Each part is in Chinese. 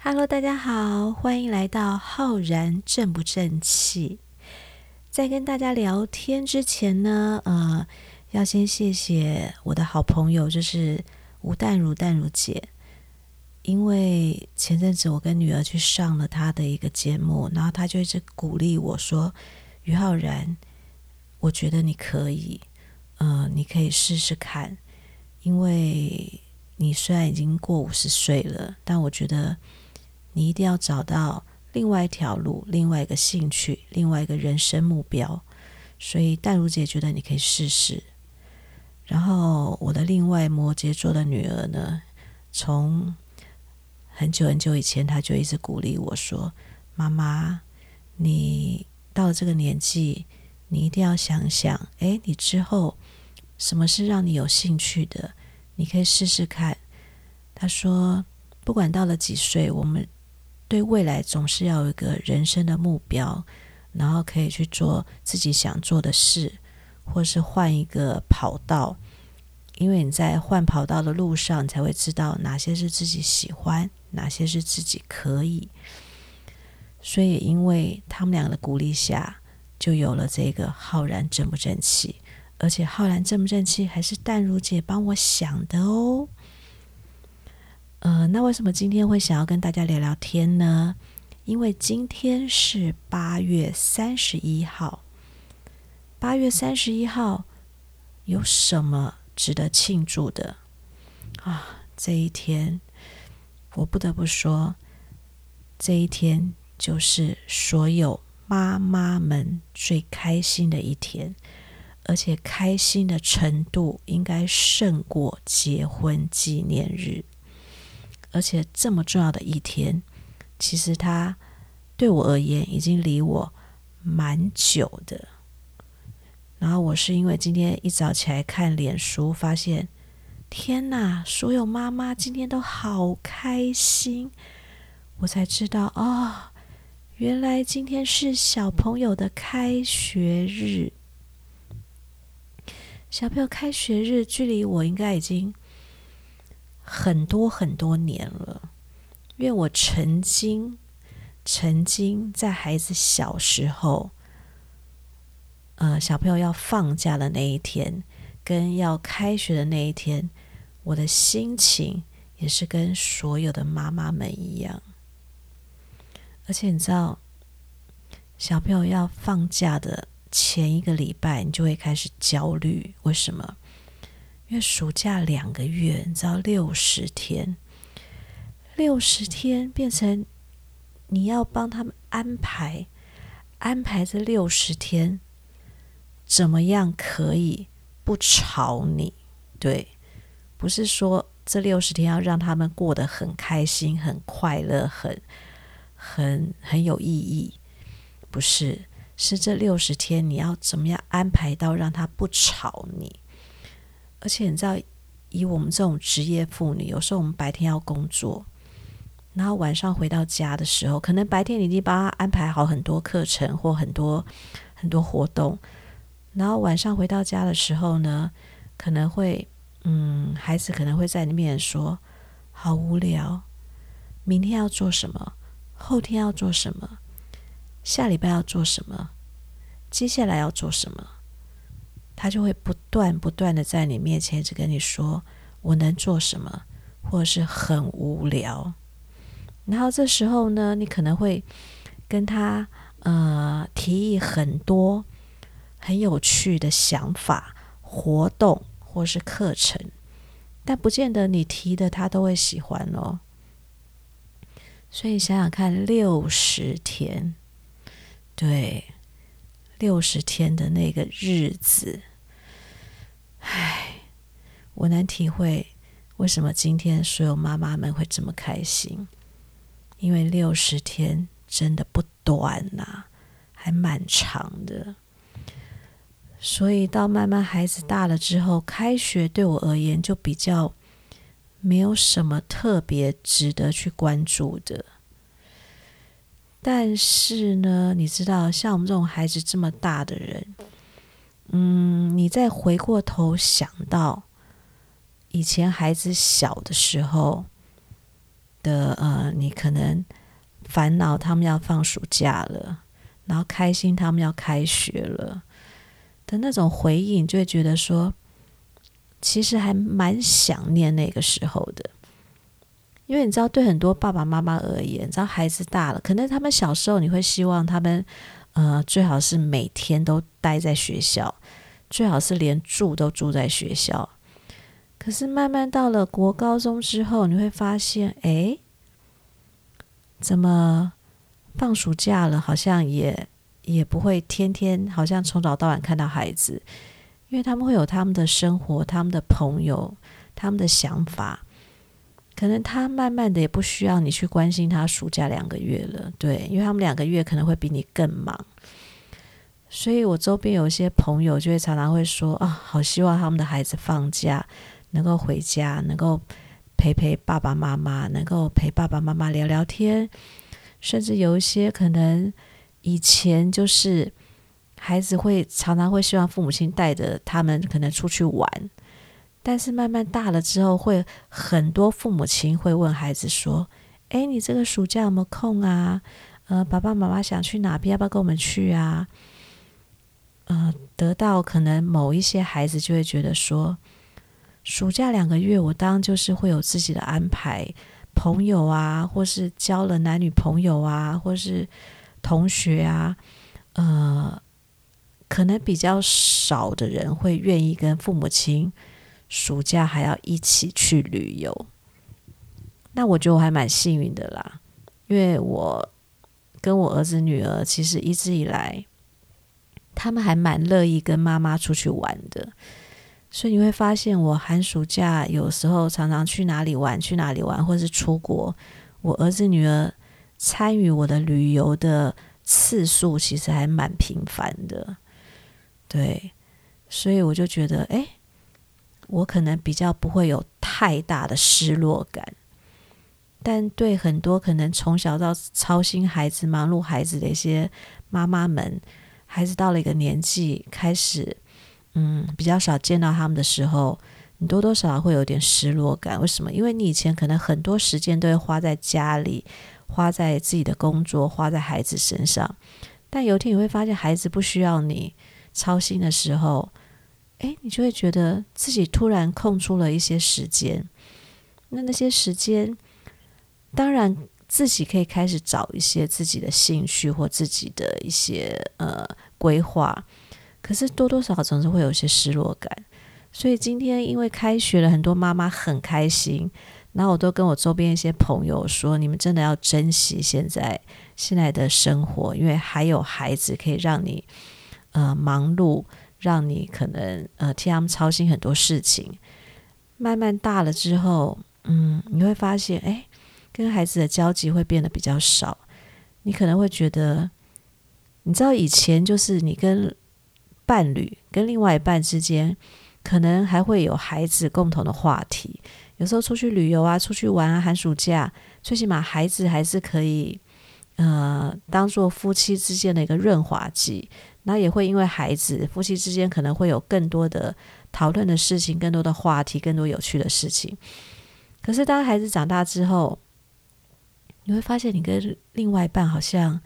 Hello，大家好，欢迎来到浩然正不正气。在跟大家聊天之前呢，呃，要先谢谢我的好朋友，就是吴淡如淡如姐，因为前阵子我跟女儿去上了她的一个节目，然后她就一直鼓励我说：“于浩然，我觉得你可以，呃，你可以试试看，因为你虽然已经过五十岁了，但我觉得。”你一定要找到另外一条路，另外一个兴趣，另外一个人生目标。所以淡如姐觉得你可以试试。然后我的另外摩羯座的女儿呢，从很久很久以前，她就一直鼓励我说：“妈妈，你到了这个年纪，你一定要想想，哎，你之后什么是让你有兴趣的？你可以试试看。”她说：“不管到了几岁，我们。”对未来总是要有一个人生的目标，然后可以去做自己想做的事，或是换一个跑道。因为你在换跑道的路上，才会知道哪些是自己喜欢，哪些是自己可以。所以，因为他们俩的鼓励下，就有了这个浩然正不正气，而且浩然正不正气还是淡如姐帮我想的哦。呃，那为什么今天会想要跟大家聊聊天呢？因为今天是八月三十一号。八月三十一号有什么值得庆祝的啊？这一天，我不得不说，这一天就是所有妈妈们最开心的一天，而且开心的程度应该胜过结婚纪念日。而且这么重要的一天，其实它对我而言已经离我蛮久的。然后我是因为今天一早起来看脸书，发现天哪，所有妈妈今天都好开心，我才知道哦，原来今天是小朋友的开学日。小朋友开学日距离我应该已经。很多很多年了，因为我曾经曾经在孩子小时候，呃，小朋友要放假的那一天，跟要开学的那一天，我的心情也是跟所有的妈妈们一样。而且你知道，小朋友要放假的前一个礼拜，你就会开始焦虑，为什么？因为暑假两个月，你知道六十天，六十天变成你要帮他们安排，安排这六十天怎么样可以不吵你？对，不是说这六十天要让他们过得很开心、很快乐、很很很有意义，不是，是这六十天你要怎么样安排到让他不吵你？而且你知道，以我们这种职业妇女，有时候我们白天要工作，然后晚上回到家的时候，可能白天你已经帮他安排好很多课程或很多很多活动，然后晚上回到家的时候呢，可能会，嗯，孩子可能会在你面前说：“好无聊，明天要做什么？后天要做什么？下礼拜要做什么？接下来要做什么？”他就会不断不断的在你面前一直跟你说，我能做什么，或者是很无聊。然后这时候呢，你可能会跟他呃提议很多很有趣的想法、活动或是课程，但不见得你提的他都会喜欢哦。所以想想看，六十天，对。六十天的那个日子，我能体会为什么今天所有妈妈们会这么开心，因为六十天真的不短呐、还蛮长的。所以到慢慢孩子大了之后，开学对我而言就比较没有什么特别值得去关注的。但是呢，你知道，像我们这种孩子这么大的人，嗯，你再回过头想到以前孩子小的时候的呃，你可能烦恼他们要放暑假了，然后开心他们要开学了的那种回应，就会觉得说，其实还蛮想念那个时候的。因为你知道，对很多爸爸妈妈而言，你知道孩子大了，可能他们小时候你会希望他们，呃，最好是每天都待在学校，最好是连住都住在学校。可是慢慢到了国高中之后，你会发现，哎，怎么放暑假了，好像也也不会天天，好像从早到晚看到孩子，因为他们会有他们的生活、他们的朋友、他们的想法。可能他慢慢的也不需要你去关心他暑假两个月了，对，因为他们两个月可能会比你更忙。所以我周边有一些朋友就会常常会说啊，好希望他们的孩子放假能够回家，能够陪陪爸爸妈妈，能够陪爸爸妈妈聊聊天，甚至有一些可能以前就是孩子会常常会希望父母亲带着他们可能出去玩。但是慢慢大了之后，会很多父母亲会问孩子说：“哎，你这个暑假有没有空啊？呃，爸爸妈妈想去哪边，要不要跟我们去啊？”呃，得到可能某一些孩子就会觉得说，暑假两个月，我当然就是会有自己的安排，朋友啊，或是交了男女朋友啊，或是同学啊，呃，可能比较少的人会愿意跟父母亲。暑假还要一起去旅游，那我觉得我还蛮幸运的啦，因为我跟我儿子女儿其实一直以来，他们还蛮乐意跟妈妈出去玩的，所以你会发现我寒暑假有时候常常去哪里玩，去哪里玩，或是出国，我儿子女儿参与我的旅游的次数其实还蛮频繁的，对，所以我就觉得，哎。我可能比较不会有太大的失落感，但对很多可能从小到操心孩子、忙碌孩子的一些妈妈们，孩子到了一个年纪，开始嗯比较少见到他们的时候，你多多少少会有点失落感。为什么？因为你以前可能很多时间都会花在家里，花在自己的工作，花在孩子身上，但有一天你会发现孩子不需要你操心的时候。哎，你就会觉得自己突然空出了一些时间，那那些时间，当然自己可以开始找一些自己的兴趣或自己的一些呃规划，可是多多少少总是会有些失落感。所以今天因为开学了，很多妈妈很开心，然后我都跟我周边一些朋友说，你们真的要珍惜现在现在的生活，因为还有孩子可以让你呃忙碌。让你可能呃替他们操心很多事情，慢慢大了之后，嗯，你会发现，哎，跟孩子的交集会变得比较少。你可能会觉得，你知道以前就是你跟伴侣、跟另外一半之间，可能还会有孩子共同的话题。有时候出去旅游啊，出去玩啊，寒暑假，最起码孩子还是可以，呃，当做夫妻之间的一个润滑剂。那也会因为孩子，夫妻之间可能会有更多的讨论的事情，更多的话题，更多有趣的事情。可是当孩子长大之后，你会发现你跟另外一半好像，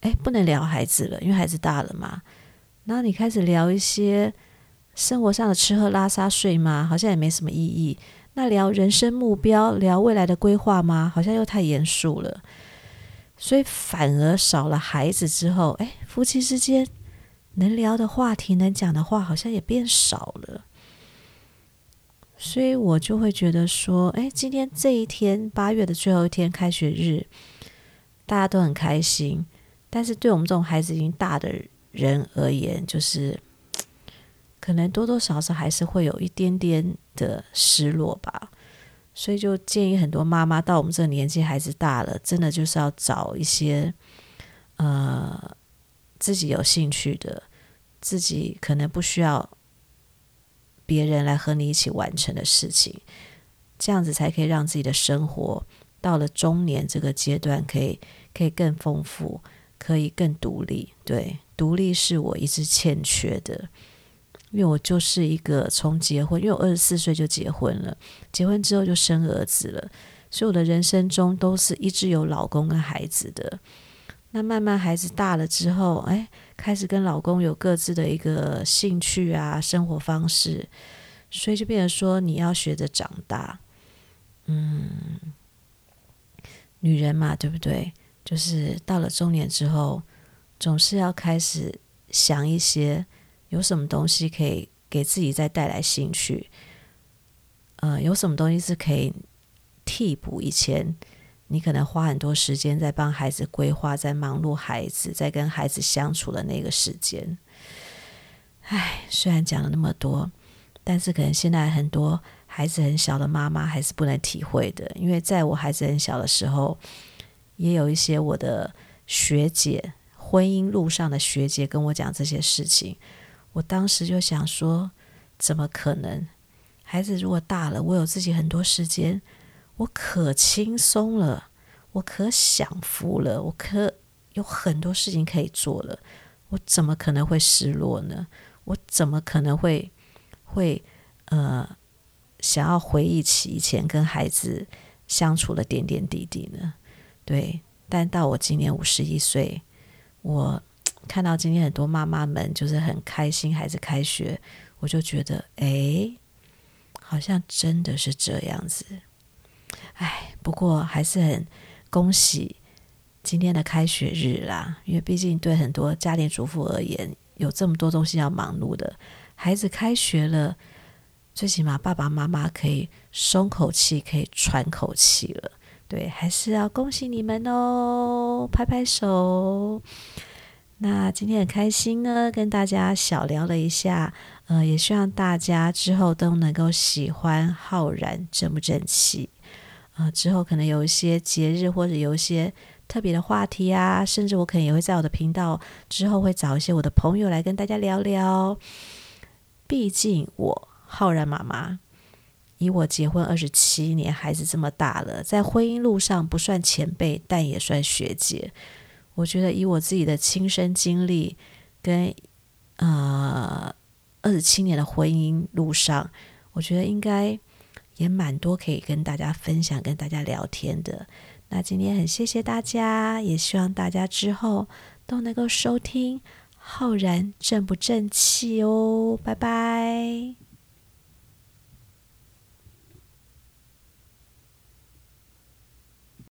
哎，不能聊孩子了，因为孩子大了嘛。然后你开始聊一些生活上的吃喝拉撒睡吗，好像也没什么意义。那聊人生目标，聊未来的规划吗？好像又太严肃了。所以反而少了孩子之后，哎，夫妻之间。能聊的话题，能讲的话，好像也变少了，所以我就会觉得说，哎，今天这一天，八月的最后一天，开学日，大家都很开心，但是对我们这种孩子已经大的人而言，就是可能多多少少还是会有一点点的失落吧。所以就建议很多妈妈到我们这个年纪，孩子大了，真的就是要找一些，呃。自己有兴趣的，自己可能不需要别人来和你一起完成的事情，这样子才可以让自己的生活到了中年这个阶段，可以可以更丰富，可以更独立。对，独立是我一直欠缺的，因为我就是一个从结婚，因为我二十四岁就结婚了，结婚之后就生儿子了，所以我的人生中都是一直有老公跟孩子的。那慢慢孩子大了之后，哎，开始跟老公有各自的一个兴趣啊，生活方式，所以就变成说你要学着长大。嗯，女人嘛，对不对？就是到了中年之后，总是要开始想一些有什么东西可以给自己再带来兴趣。呃，有什么东西是可以替补以前？你可能花很多时间在帮孩子规划，在忙碌孩子，在跟孩子相处的那个时间。唉，虽然讲了那么多，但是可能现在很多孩子很小的妈妈还是不能体会的，因为在我孩子很小的时候，也有一些我的学姐，婚姻路上的学姐跟我讲这些事情。我当时就想说，怎么可能？孩子如果大了，我有自己很多时间。我可轻松了，我可享福了，我可有很多事情可以做了，我怎么可能会失落呢？我怎么可能会会呃想要回忆起以前跟孩子相处的点点滴滴呢？对，但到我今年五十一岁，我看到今天很多妈妈们就是很开心孩子开学，我就觉得哎，好像真的是这样子。哎，不过还是很恭喜今天的开学日啦，因为毕竟对很多家庭主妇而言，有这么多东西要忙碌的，孩子开学了，最起码爸爸妈妈可以松口气，可以喘口气了。对，还是要恭喜你们哦，拍拍手。那今天很开心呢，跟大家小聊了一下，呃，也希望大家之后都能够喜欢浩然正不正气。啊、呃，之后可能有一些节日或者有一些特别的话题啊，甚至我可能也会在我的频道之后会找一些我的朋友来跟大家聊聊。毕竟我浩然妈妈，以我结婚二十七年，孩子这么大了，在婚姻路上不算前辈，但也算学姐。我觉得以我自己的亲身经历跟呃二十七年的婚姻路上，我觉得应该。也蛮多可以跟大家分享、跟大家聊天的。那今天很谢谢大家，也希望大家之后都能够收听《浩然正不正气》哦。拜拜。